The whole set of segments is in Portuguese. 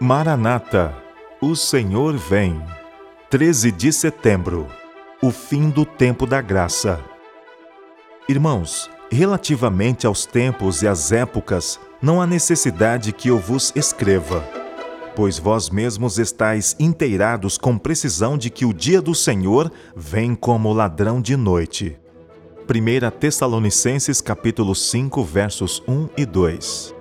Maranata, o Senhor vem. 13 de setembro, o fim do tempo da graça. Irmãos, relativamente aos tempos e às épocas, não há necessidade que eu vos escreva, pois vós mesmos estáis inteirados com precisão de que o dia do Senhor vem como ladrão de noite. 1 Tessalonicenses capítulo 5, versos 1 e 2.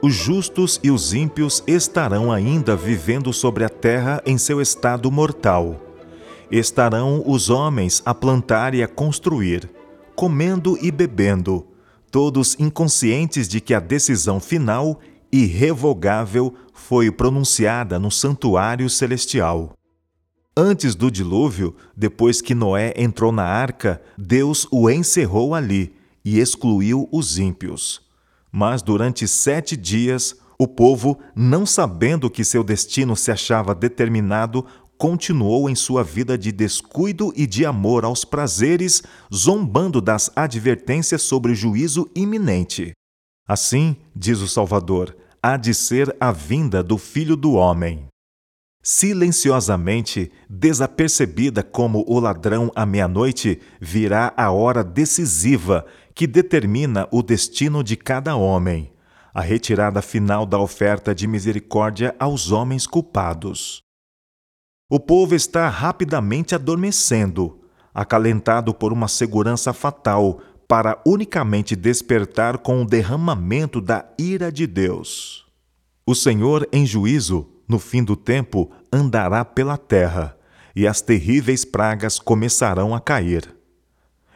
Os justos e os ímpios estarão ainda vivendo sobre a terra em seu estado mortal. Estarão os homens a plantar e a construir, comendo e bebendo, todos inconscientes de que a decisão final, irrevogável, foi pronunciada no santuário celestial. Antes do dilúvio, depois que Noé entrou na arca, Deus o encerrou ali e excluiu os ímpios. Mas durante sete dias, o povo, não sabendo que seu destino se achava determinado, continuou em sua vida de descuido e de amor aos prazeres, zombando das advertências sobre o juízo iminente. Assim, diz o Salvador, há de ser a vinda do Filho do Homem. Silenciosamente, desapercebida como o ladrão à meia-noite, virá a hora decisiva que determina o destino de cada homem, a retirada final da oferta de misericórdia aos homens culpados. O povo está rapidamente adormecendo, acalentado por uma segurança fatal, para unicamente despertar com o derramamento da ira de Deus. O Senhor, em juízo, no fim do tempo, andará pela terra, e as terríveis pragas começarão a cair.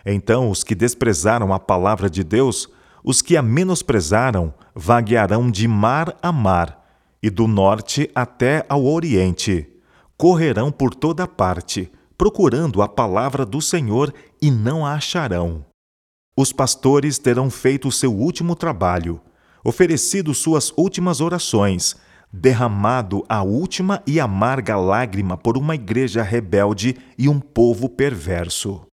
Então os que desprezaram a palavra de Deus, os que a menosprezaram, vaguearão de mar a mar, e do norte até ao oriente. Correrão por toda parte, procurando a palavra do Senhor, e não a acharão. Os pastores terão feito o seu último trabalho, oferecido suas últimas orações, derramado a última e amarga lágrima por uma igreja rebelde e um povo perverso.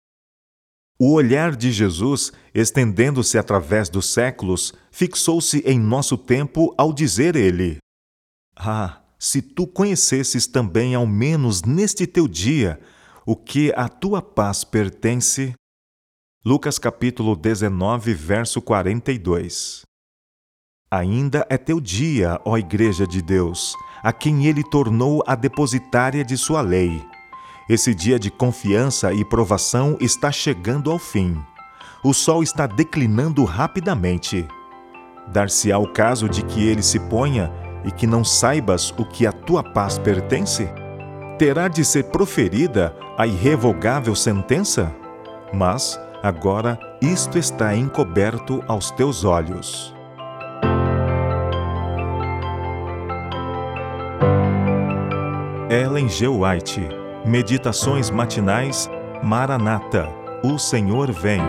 O olhar de Jesus, estendendo-se através dos séculos, fixou-se em nosso tempo ao dizer ele: Ah, se tu conhecesses também, ao menos neste teu dia, o que à tua paz pertence. Lucas capítulo 19, verso 42. Ainda é teu dia, ó Igreja de Deus, a quem ele tornou a depositária de sua lei. Esse dia de confiança e provação está chegando ao fim. O sol está declinando rapidamente. Dar-se-á o caso de que ele se ponha e que não saibas o que a tua paz pertence? Terá de ser proferida a irrevogável sentença? Mas, agora, isto está encoberto aos teus olhos. Ellen G. White Meditações matinais Maranata O Senhor vem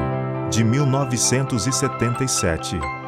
de 1977